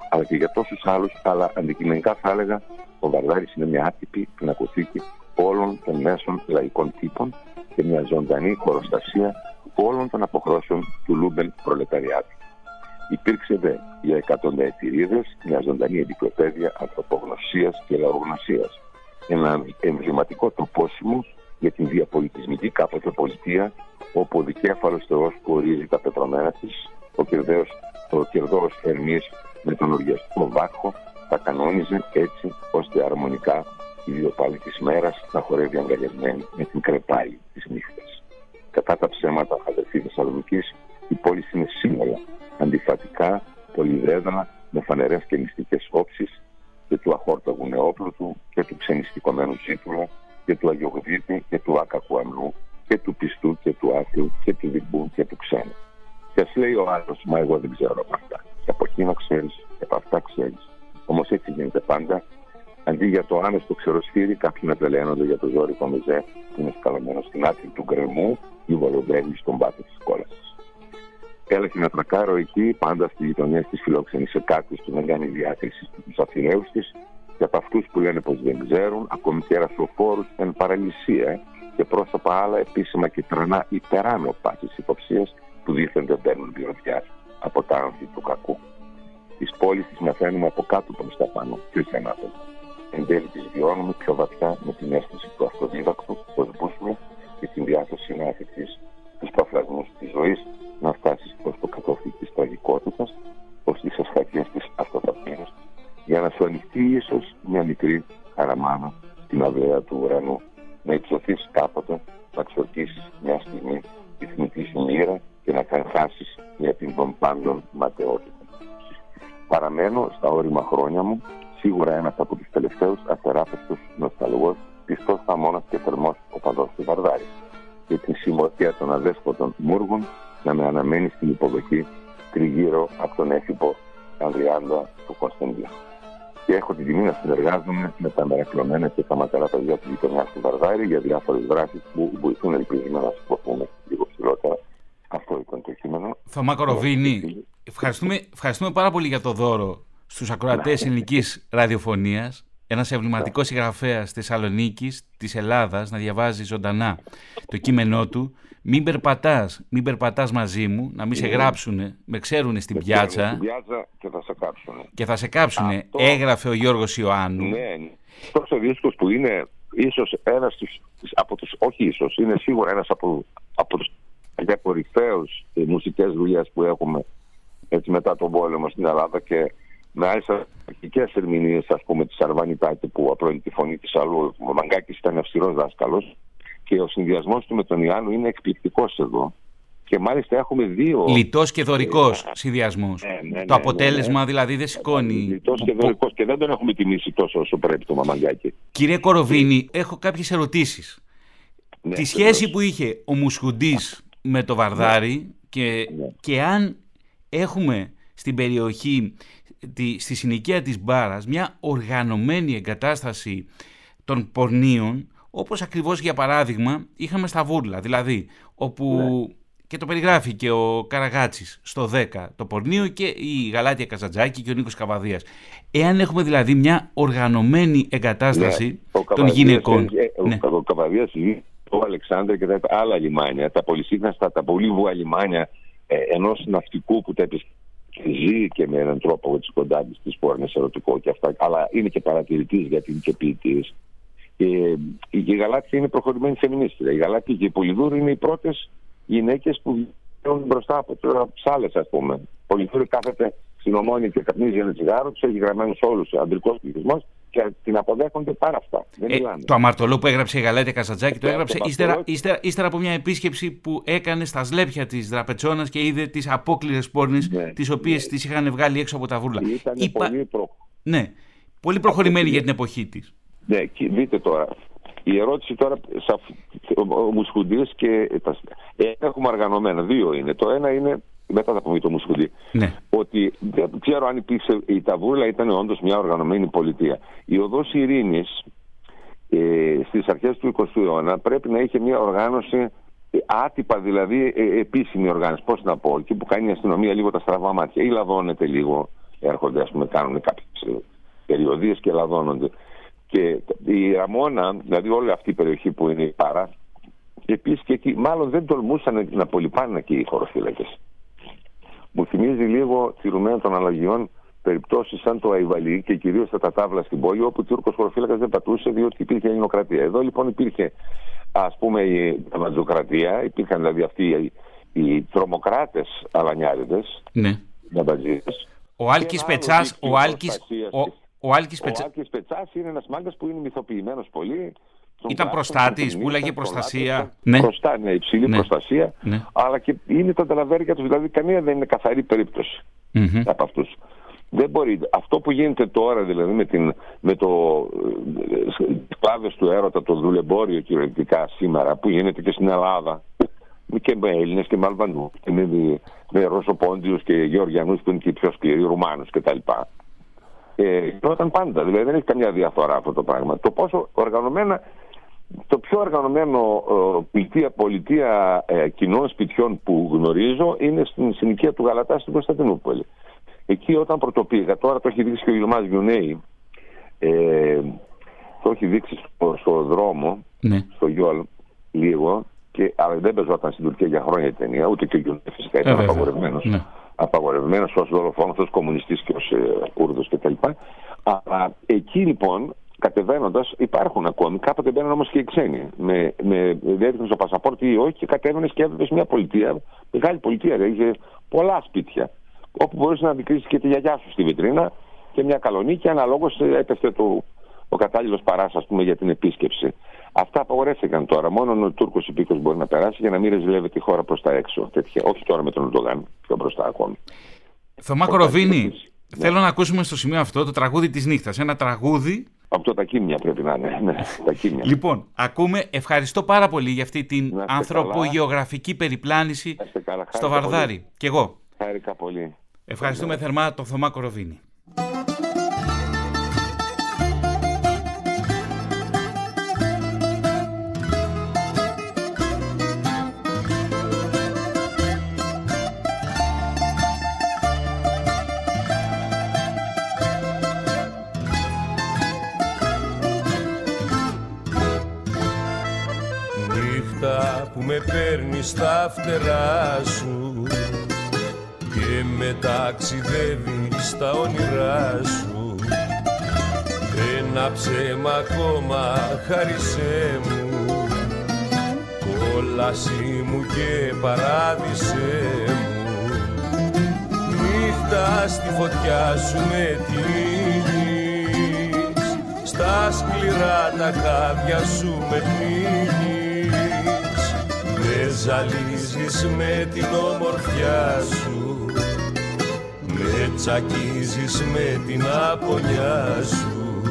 αλλά και για τόσους άλλους, αλλά αντικειμενικά θα έλεγα ο Βαρδάρης είναι μια άτυπη πινακοθήκη όλων των μέσων λαϊκών τύπων και μια ζωντανή χοροστασία όλων των αποχρώσεων του Λούμπεν προλεταριάτου. Υπήρξε δε για εκατονταετηρίδες μια ζωντανή εγκυκλοπαίδεια ανθρωπογνωσίας και λαογνωσίας. Ένα εμβληματικό τοπόσημο για την διαπολιτισμική κάποτε πολιτεία, όπου ο δικέφαλος Θεός που ορίζει τα πεπρωμένα της, ο Κερδώος ο με τον οργιαστικό βάχο θα κανόνιζε έτσι ώστε αρμονικά η δύο πάλι της μέρας θα χορεύει αγκαλιασμένη με την κρεπάλη της νύχτας. Κατά τα ψέματα, αδερφοί Θεσσαλονίκης, η πόλη είναι σύνολα, αντιφατικά, πολυδέδανα, με φανερές και μυστικές όψεις και του αχόρταγου νεόπλουτου και του ξενιστικομένου ζήτουλα και του αγιογδίτη και του άκακου αμνού και του πιστού και του άθλου και του διμπού και του ξένου. Και ας λέει ο άλλος, μα εγώ δεν ξέρω από αυτά. Και από εκείνο ξέρεις, και από αυτά ξέρεις. Όμως έτσι γίνεται πάντα. Αντί για το άμεσο ξεροσφύρι, κάποιοι να τρελαίνονται για το ζόρι μεζέ που είναι σκαλωμένο στην άκρη του γκρεμού ή βολοντέλη στον πάτο της κόλασης. Έλεχε να τρακάρω εκεί, πάντα στι γειτονιέ της φιλόξενης κάτι που δεν κάνει διάκριση στους αφηρέου της και από αυτούς που λένε πως δεν ξέρουν, ακόμη και ρασοφόρους εν παραλυσία και πρόσωπα άλλα επίσημα και τρανά υπεράνω πάση υποψίας που δίθεν δεν παίρνουν πυροδιά από τα άνθη του κακού. Τις πόλεις τις μαθαίνουμε από κάτω προς τα πάνω και όχι ανάποδα. Εν τέλει τις βιώνουμε πιο βαθιά με την αίσθηση του αυτοδίδακτου, ω μπούσουλα και την διάθεση να αφηθεί τους παφλασμού της ζωής να φτάσεις ω το κατόφλι της τραγικότητας, ω τις ασχακίε της αυτοταπείνη, για να σου ανοιχτεί ίσως μια μικρή χαραμάνα στην αυλαία του ουρανού. Να υψωθείς κάποτε, να ξορκίσεις μια στιγμή τη θνητή σου μοίρα και να καρχάσεις για την των πάντων ματαιότητα. Παραμένω στα όρημα χρόνια μου, σίγουρα ένας από τους τελευταίους αθεράπευτους νοσταλγός, πιστός θα μόνος και θερμός ο παδός του Βαρδάρη. και την συμμορφία των αδέσποτων Μούργων να με αναμένει στην υποδοχή τριγύρω από τον έφυπο Ανδριάντα του Κωνσταντίνου. Και έχω την τιμή να συνεργάζομαι με τα μερακλωμένα και τα ματερά παιδιά της γειτονιάς του Βαρδάρη για διάφορες δράσεις που βοηθούν ελπίζουμε να συμπορφούμε λίγο ψηλότερα. Αυτό ήταν το κείμενο.
Θωμά Κοροβίνη, ευχαριστούμε, ευχαριστούμε πάρα πολύ για το δώρο στους ακροατές ελληνικής ραδιοφωνίας ένας εμβληματικός συγγραφέας τη Θεσσαλονίκης, της Ελλάδας, να διαβάζει ζωντανά το κείμενό του. Μην περπατάς, μην περπατάς μαζί μου, να μην σε γράψουν, με ξέρουν στην πιάτσα.
Στην πιάτσα και θα σε κάψουν.
Και θα σε κάψουν.
Αυτό-
Έγραφε ο Γιώργος Ιωάννου.
Ναι, αυτός ο δίσκος που είναι ίσως ένας από τους, όχι ίσως, είναι σίγουρα ένας από, από του κορυφαίου μουσικές δουλειές που έχουμε έτσι, μετά τον πόλεμο στην Ελλάδα και με άλλες αρχικές ερμηνείες, ας πούμε, της Αρβανιτάκη που απλώνει τη φωνή της αλλού. Ο Μαγκάκης ήταν αυστηρός δάσκαλος και ο συνδυασμός του με τον Ιωάννου είναι εκπληκτικός εδώ. Και μάλιστα έχουμε δύο.
Λιτός και δωρικός συνδυασμός.
Ναι, ναι, ναι,
το αποτέλεσμα
ναι.
δηλαδή δεν σηκώνει.
Λιτός και δωρικός και δεν τον έχουμε τιμήσει τόσο όσο πρέπει το Μαμαγκάκη.
Κύριε Κοροβίνη, έχω κάποιες ερωτήσεις.
Ναι,
Τη σχέση
βεβαίως.
που είχε ο Μουσχουντής με το Βαρδάρι και,
Ναι.
και αν έχουμε στην περιοχή, τη, στη συνοικία της Μπάρας, μια οργανωμένη εγκατάσταση των πορνίων, όπως ακριβώς για παράδειγμα είχαμε στα Βούρλα, δηλαδή όπου
Ναι.
και το περιγράφει και ο Καραγάτσης στο 10 το πορνίο και η Γαλάτια Καζαντζάκη και ο Νίκος Καβαδίας. Εάν έχουμε δηλαδή μια οργανωμένη εγκατάσταση
Ναι, ο
των
Καβαδίας
γυναικών.
έχει- ε,
Ναι.
Ο, ο Καβαδίας ζει το Αλεξάνδρεια και τα άλλα λιμάνια, τα πολυσύχναστα, τα πολύ βουα λιμάνια ε, ενός ναυτικού που τα επισκ- και ζει και με έναν τρόπο τη κοντά της τις πόρνες ερωτικό και αυτά, αλλά είναι και παρατηρητής γιατί είναι και ποιητής. Και η η Γαλάτια είναι προχωρημένη φεμινίστρια. Η Γαλάτια και η Πολυδούρου είναι οι πρώτες γυναίκες που βγαίνουν μπροστά από τι άλλες, ας πούμε. Η Πολυδούρου κάθεται στην ομόνια και καπνίζει ένα τσιγάρο, τους έχει γραμμένους όλους ο αντρικό πληθυσμός και την αποδέχονται πάρα αυτά. Δεν
Ε,
μιλάνε.
το αμαρτωλό που έγραψε η Γαλάτια Καζαντζάκη το
Το
έγραψε
αμαρτωλό.
ύστερα, ύστερα, ύστερα από μια επίσκεψη που έκανε στα σλέπια της Δραπετσόνας και είδε τις απόκληρες πόρνες,
Ναι,
τις οποίες τις τις είχαν βγάλει έξω από τα βούρλα.
Ήταν
Είπα-
πολύ προ...
Ναι, πολύ προχωρημένη
Αυτό
για την εποχή της.
Ναι, και δείτε τώρα. Η ερώτηση τώρα, σε αυ- ο, ο Μουσχουντής και τα... ε, έχουμε οργανωμένα. Δύο είναι. Το ένα είναι, μετά θα πούμε για το Μουσχουντή,
Ναι.
ότι δεν ξέρω αν υπήρξε, η Ταβούρλα ήταν όντως μια οργανωμένη πολιτεία. Η οδός ειρήνης ε, στις αρχές του 20ου αιώνα πρέπει να είχε μια οργάνωση ε, άτυπα δηλαδή ε, επίσημη οργάνωση. Πώς να πω, εκεί που κάνει η αστυνομία λίγο τα στραβά μάτια ή λαδώνεται λίγο, έρχονται ας πούμε κάνουν κάποιες ε, περιοδίες και λαδώνονται. Και η Ραμόνα, δηλαδή όλη αυτή η περιοχή που είναι η Παρά, επίσης και εκεί μάλλον δεν τολμούσαν να πολυπάνε και οι χωροφύλακες. Μου θυμίζει λίγο τηρουμένο των αλλαγιών περιπτώσεις σαν το Αϊβαλί και κυρίως τα τάβλα στην πόλη, όπου ο Τούρκος χωροφύλακας δεν πατούσε διότι υπήρχε ελληνοκρατία. Εδώ λοιπόν υπήρχε ας πούμε η ταμπατζοκρατία, υπήρχαν δηλαδή αυτοί οι, οι τρομοκράτες αλανιάριδες,
ναι.
ναμπατζίδες.
Ο Άλκης
ένα άλλο
Πετσάς,
δίκτυο
ο Άλκης,
προστασίας
ο,
της.
ο Άλκης
Ο
Πετσάς,
Άλκης Πετσάς είναι ένας μάγκας που είναι μυθοποιημένος πολύ. Τον
Ήταν
Κλάψον,
προστάτης,
τον
που έλεγε
Κινήσαν, τον
προστασία.
Λάτρεψαν.
Ναι.
Προστά, ναι, υψηλή
Ναι.
προστασία.
Ναι.
Αλλά και είναι τα ταλαβέρια τους, δηλαδή καμία δεν είναι καθαρή περίπτωση
Μμμ.
από αυτούς. Δεν μπορεί. Αυτό που γίνεται τώρα δηλαδή με, την, με το ε, κλάδες του έρωτα, το δουλεμπόριο κυριολεκτικά σήμερα που γίνεται και στην Ελλάδα και με Έλληνες και με Αλβανούς και με, με Ρωσοπόντιους και Γεωργιανούς που είναι και οι πιο σκληροί Ρουμάνους κτλ. Ε, γινόταν πάντα, δηλαδή δεν έχει καμιά διαφορά αυτό το πράγμα. Το πόσο οργανωμένα, το πιο οργανωμένο ε, πολιτεία, πολιτεία ε, κοινών σπιτιών που γνωρίζω είναι στην συνοικία του Γαλατά στην Κωνσταντινούπολη. Εκεί όταν πρωτοπήγα, τώρα το έχει δείξει και ο Ιλμάς Γιουνέη, ε, το έχει δείξει στο, στο δρόμο,
Ναι.
στο Γιόλ, λίγο, και, αλλά δεν παίζονταν στην Τουρκία για χρόνια η ταινία, ούτε και ο Γιουνέη φυσικά ήταν
Ε, βέβαια.
απαγορευμένος.
Ναι.
Απαγορευμένος ως δολοφόνος, ως κομμουνιστής και ως ε, Κούρδος κτλ. Αλλά εκεί λοιπόν κατεβαίνοντας υπάρχουν ακόμη, κάποτε μπαίνουν όμως και οι ξένοι. Με, με διέδειχνες το πασαπόρτι ή όχι και κατέβαινες και έβλεπες μια πολιτεία, μεγάλη πολιτεία, ρε, είχε πολλά σπίτια. Όπου μπορούσε να αντικρίσεις και τη γιαγιά σου στη βιτρίνα και μια καλονή και αναλόγω έπεσε το, ο κατάλληλος παράς, ας πούμε, για την επίσκεψη. Αυτά απαγορεύτηκαν τώρα. Μόνο ο Τούρκος υπήκος μπορεί να περάσει για να μην ρεζιλεύει τη χώρα προς τα έξω. Τέτοια. Όχι τώρα με τον Ερντογάν, πιο μπροστά ακόμη.
Θωμά
Ο
Κοροβίνη,
Τάκης, ναι.
θέλω να ακούσουμε στο σημείο αυτό το τραγούδι της νύχτας. Ένα τραγούδι
Από το Τακίμια πρέπει να είναι. Ναι, Τακίμια.
Λοιπόν, ακούμε. Ευχαριστώ πάρα πολύ για αυτή την
Να είστε
ανθρωπογεωγραφική περιπλάνηση
Να είστε καλά.
στο
Χάρηκα
Βαρδάρι. Κι εγώ.
πολύ. Χάρηκα πολύ.
Ευχαριστούμε θερμά τον Θωμά Κοροβίνη.
Παίρνει στα φτερά σου και με ταξιδεύει στα όνειρά σου. Ένα ψέμα ακόμα χάρισέ μου. Κόλαση μου και παράδεισέ μου. Νύχτα στη φωτιά σου με τίνεις στα σκληρά τα χάδια σου με πνίγεις με ζαλίζεις με την ομορφιά σου. Με τσακίζεις με την απονιά σου.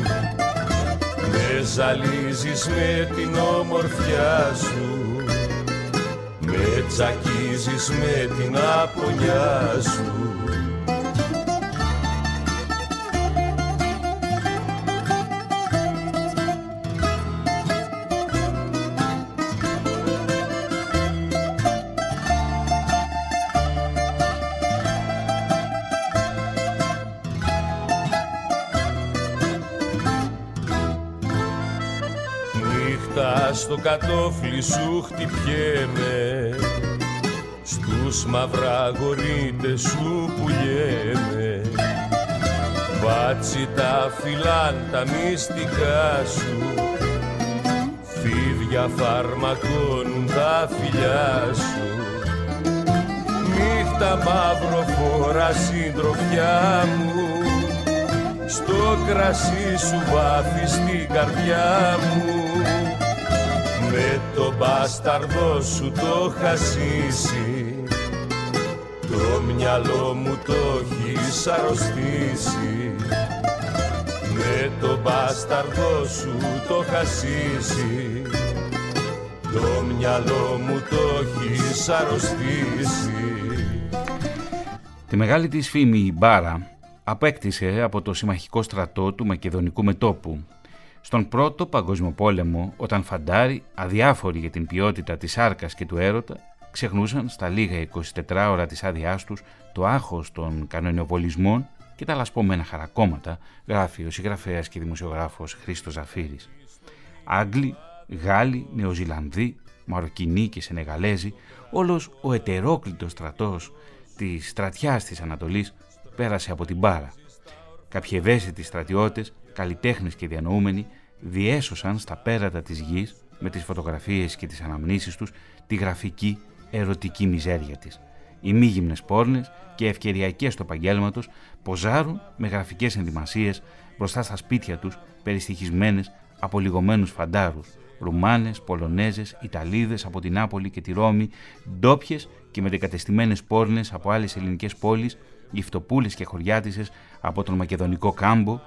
Με ζαλίζεις με την ομορφιά σου. Με τσακίζεις με την απονιά σου κατόφλι σου χτυπιέμαι. Στους μαυραγορείτες σου πουλιέμαι. Μπάτσι τα φυλάν τα μυστικά σου. Φίδια φαρμακώνουν τα φιλιά σου. Νύχτα μαύρο φορά συντροφιά μου. Στο κρασί σου βάφεις στην καρδιά μου με το μπάσταρδο σου το χασίσει το μυαλό μου το έχεις αρρωστήσει. Με το μπάσταρδο σου το χασίσει το μυαλό μου το έχεις αρρωστήσει.
Τη μεγάλη της φήμη η Μπάρα απέκτησε από το συμμαχικό στρατό του Μακεδονικού Μετόπου. Στον πρώτο παγκόσμιο πόλεμο, όταν φαντάροι, αδιάφοροι για την ποιότητα της άρκας και του έρωτα, ξεχνούσαν στα λίγα 24 ώρα της άδειάς τους το άγχος των κανονιοβολισμών και τα λασπωμένα χαρακόμματα, γράφει ο συγγραφέας και δημοσιογράφος Χρήστος Ζαφύρης. Άγγλοι, Γάλλοι, Νεοζηλανδοί, Μαροκινοί και Σενεγαλέζοι, όλος ο ετερόκλητος στρατός της στρατιάς της Ανατολής πέρασε από την μπάρα. Κάποιοι ευαίσθητοι στρατιώτες, καλλιτέχνες και διανοούμενοι διέσωσαν στα πέρατα της γης με τις φωτογραφίες και τις αναμνήσεις τους τη γραφική ερωτική μιζέρια της. Οι μη γυμνες πόρνες και ευκαιριακές τους επαγγέλματο ποζάρουν με γραφικές ενδυμασίες μπροστά στα σπίτια τους περιστοιχισμένες από λιγωμένους φαντάρους, Ρουμάνες, Πολωνέζες, Ιταλίδες από την Νάπολη και τη Ρώμη, ντόπιες και μετεκατεστημένες πόρνες από άλλες ελληνικές πόλεις, γυφτοπούλες και χωριάτισες από τον Μακεδονικό κάμπο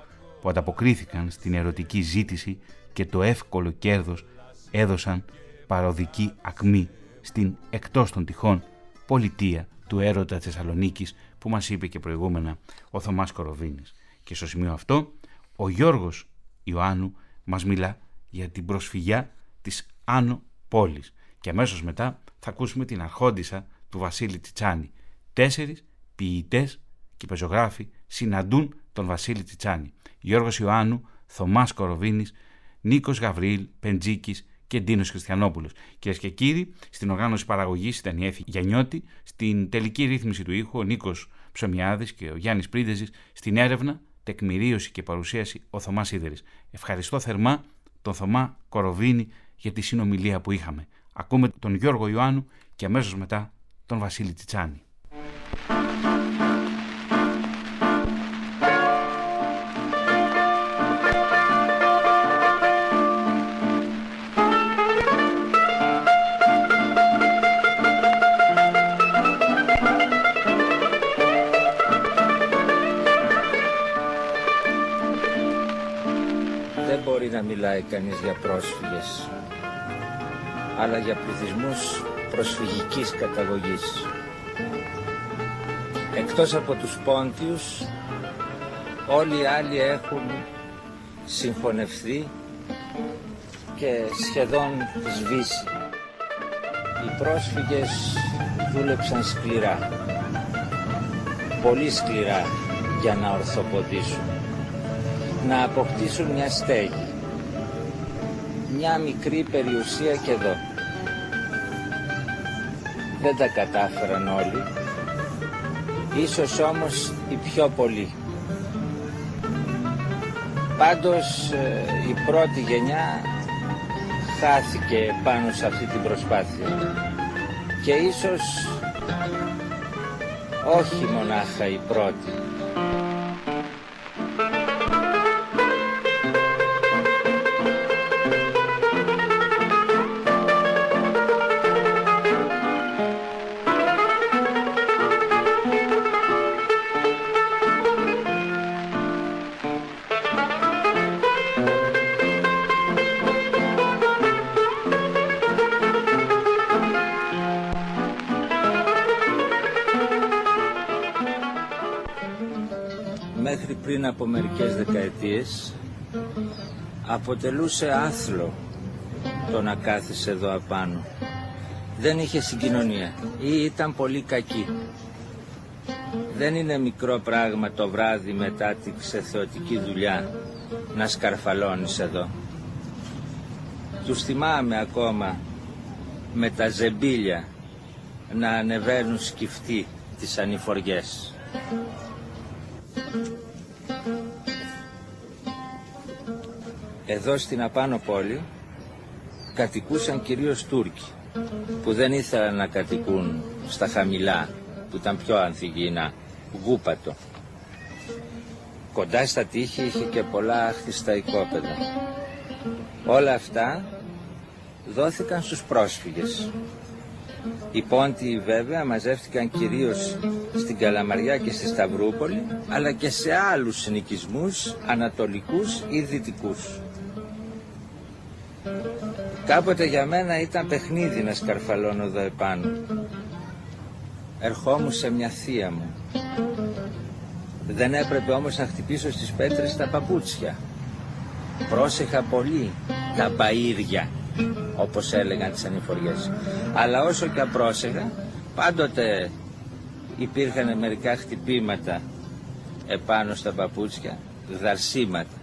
που ανταποκρίθηκαν στην ερωτική ζήτηση και το εύκολο κέρδος έδωσαν παροδική ακμή στην εκτός των τυχών πολιτεία του έρωτα Θεσσαλονίκης που μας είπε και προηγούμενα ο Θωμάς Κοροβίνης. Και στο σημείο αυτό ο Γιώργος Ιωάννου μας μιλά για την προσφυγιά της Άνω Πόλης και αμέσως μετά θα ακούσουμε την αρχόντισσα του Βασίλη Τσιτσάνη. Τέσσερις ποιητές και πεζογράφοι συναντούν τον Βασίλη Τσιτσάνη. Γιώργος Ιωάννου, Θωμάς Κοροβίνης, Νίκος Γαβρίλ, Πεντζίκης και Ντίνος Χριστιανόπουλος. Κυρίες και κύριοι, στην οργάνωση παραγωγής ήταν η Έφη Γιαννιώτη, στην τελική ρύθμιση του ήχου ο Νίκος Ψωμιάδης και ο Γιάννης Πρίδεζης, στην έρευνα, τεκμηρίωση και παρουσίαση ο Θωμάς Σίδερη. Ευχαριστώ θερμά τον Θωμά Κοροβίνη για τη συνομιλία που είχαμε. Ακούμε τον Γιώργο Ιωάννου και αμέσως μετά τον Βασίλη Τσιτσάνη.
Κανείς για πρόσφυγες, αλλά για πληθυσμούς προσφυγικής καταγωγής. Εκτός από τους Πόντιους, όλοι οι άλλοι έχουν συγχωνευτεί και σχεδόν σβήσει. Οι πρόσφυγες δούλεψαν σκληρά, πολύ σκληρά για να ορθοποδήσουν, να αποκτήσουν μια στέγη, μια μικρή περιουσία και εδώ. Δεν τα κατάφεραν όλοι, ίσως όμως οι πιο πολλοί. Πάντως ε, η πρώτη γενιά χάθηκε πάνω σε αυτή την προσπάθεια και ίσως όχι μονάχα η πρώτη. Μερικές δεκαετίες αποτελούσε άθλο το να κάθισε εδώ απάνω. Δεν είχε συγκοινωνία ή ήταν πολύ κακή. Δεν είναι μικρό πράγμα το βράδυ μετά την ξεθεωτική δουλειά να σκαρφαλώνεις εδώ. Τους θυμάμαι ακόμα με τα ζεμπίλια να ανεβαίνουν σκυφτοί τις ανηφοριές. Εδώ στην απάνω πόλη κατοικούσαν κυρίως Τούρκοι που δεν ήθελαν να κατοικούν στα χαμηλά που ήταν πιο ανθυγιεινά, γούπατο. Κοντά στα τείχη είχε και πολλά άχτιστα οικόπεδα. Όλα αυτά δόθηκαν στους πρόσφυγες. Οι πόντιοι βέβαια μαζεύτηκαν κυρίως στην Καλαμαριά και στη Σταυρούπολη, αλλά και σε άλλους συνοικισμούς ανατολικούς ή δυτικούς. Κάποτε για μένα ήταν παιχνίδι να σκαρφαλώνω εδώ επάνω. Ερχόμουν σε μια θεία μου. Δεν έπρεπε όμως να χτυπήσω στις πέτρες τα παπούτσια. Πρόσεχα πολύ τα μπαΐρια, όπως έλεγαν τις ανηφοριές. Αλλά όσο και απρόσεχα, πάντοτε υπήρχαν μερικά χτυπήματα επάνω στα παπούτσια, δαρσίματα.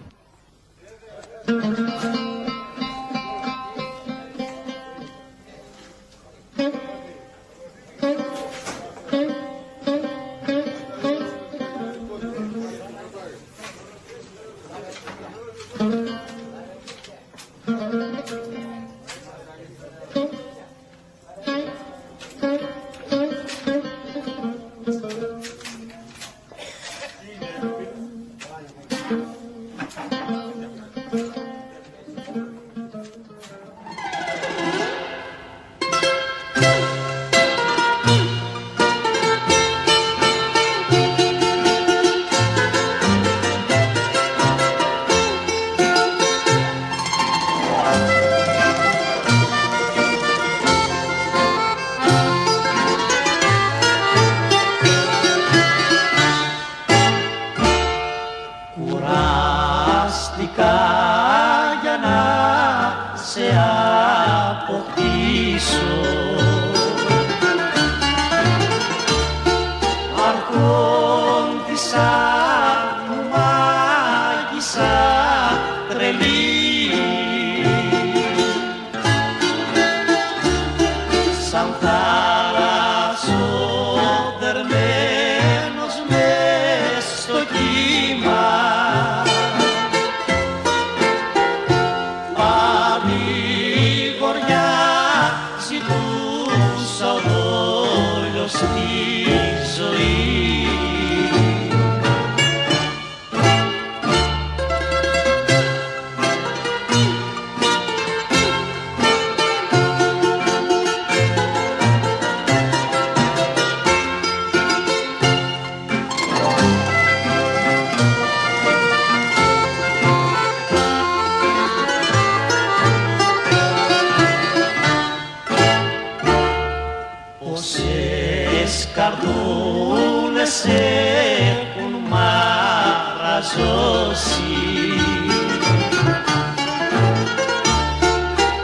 Μαραζώσει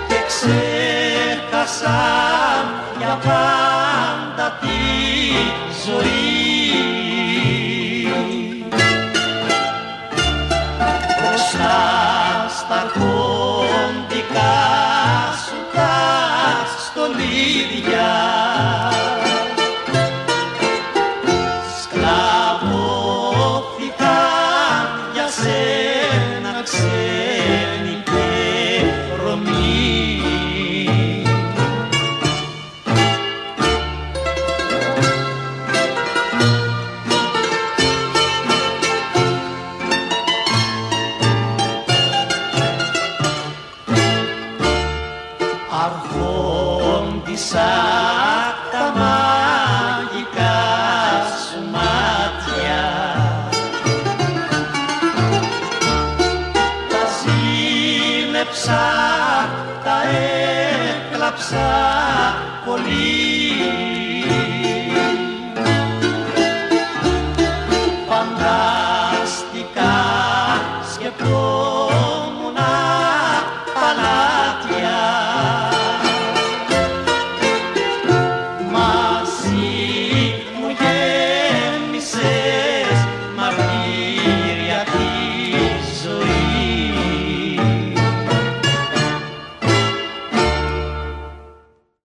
και ξέχασαν για πάντα τη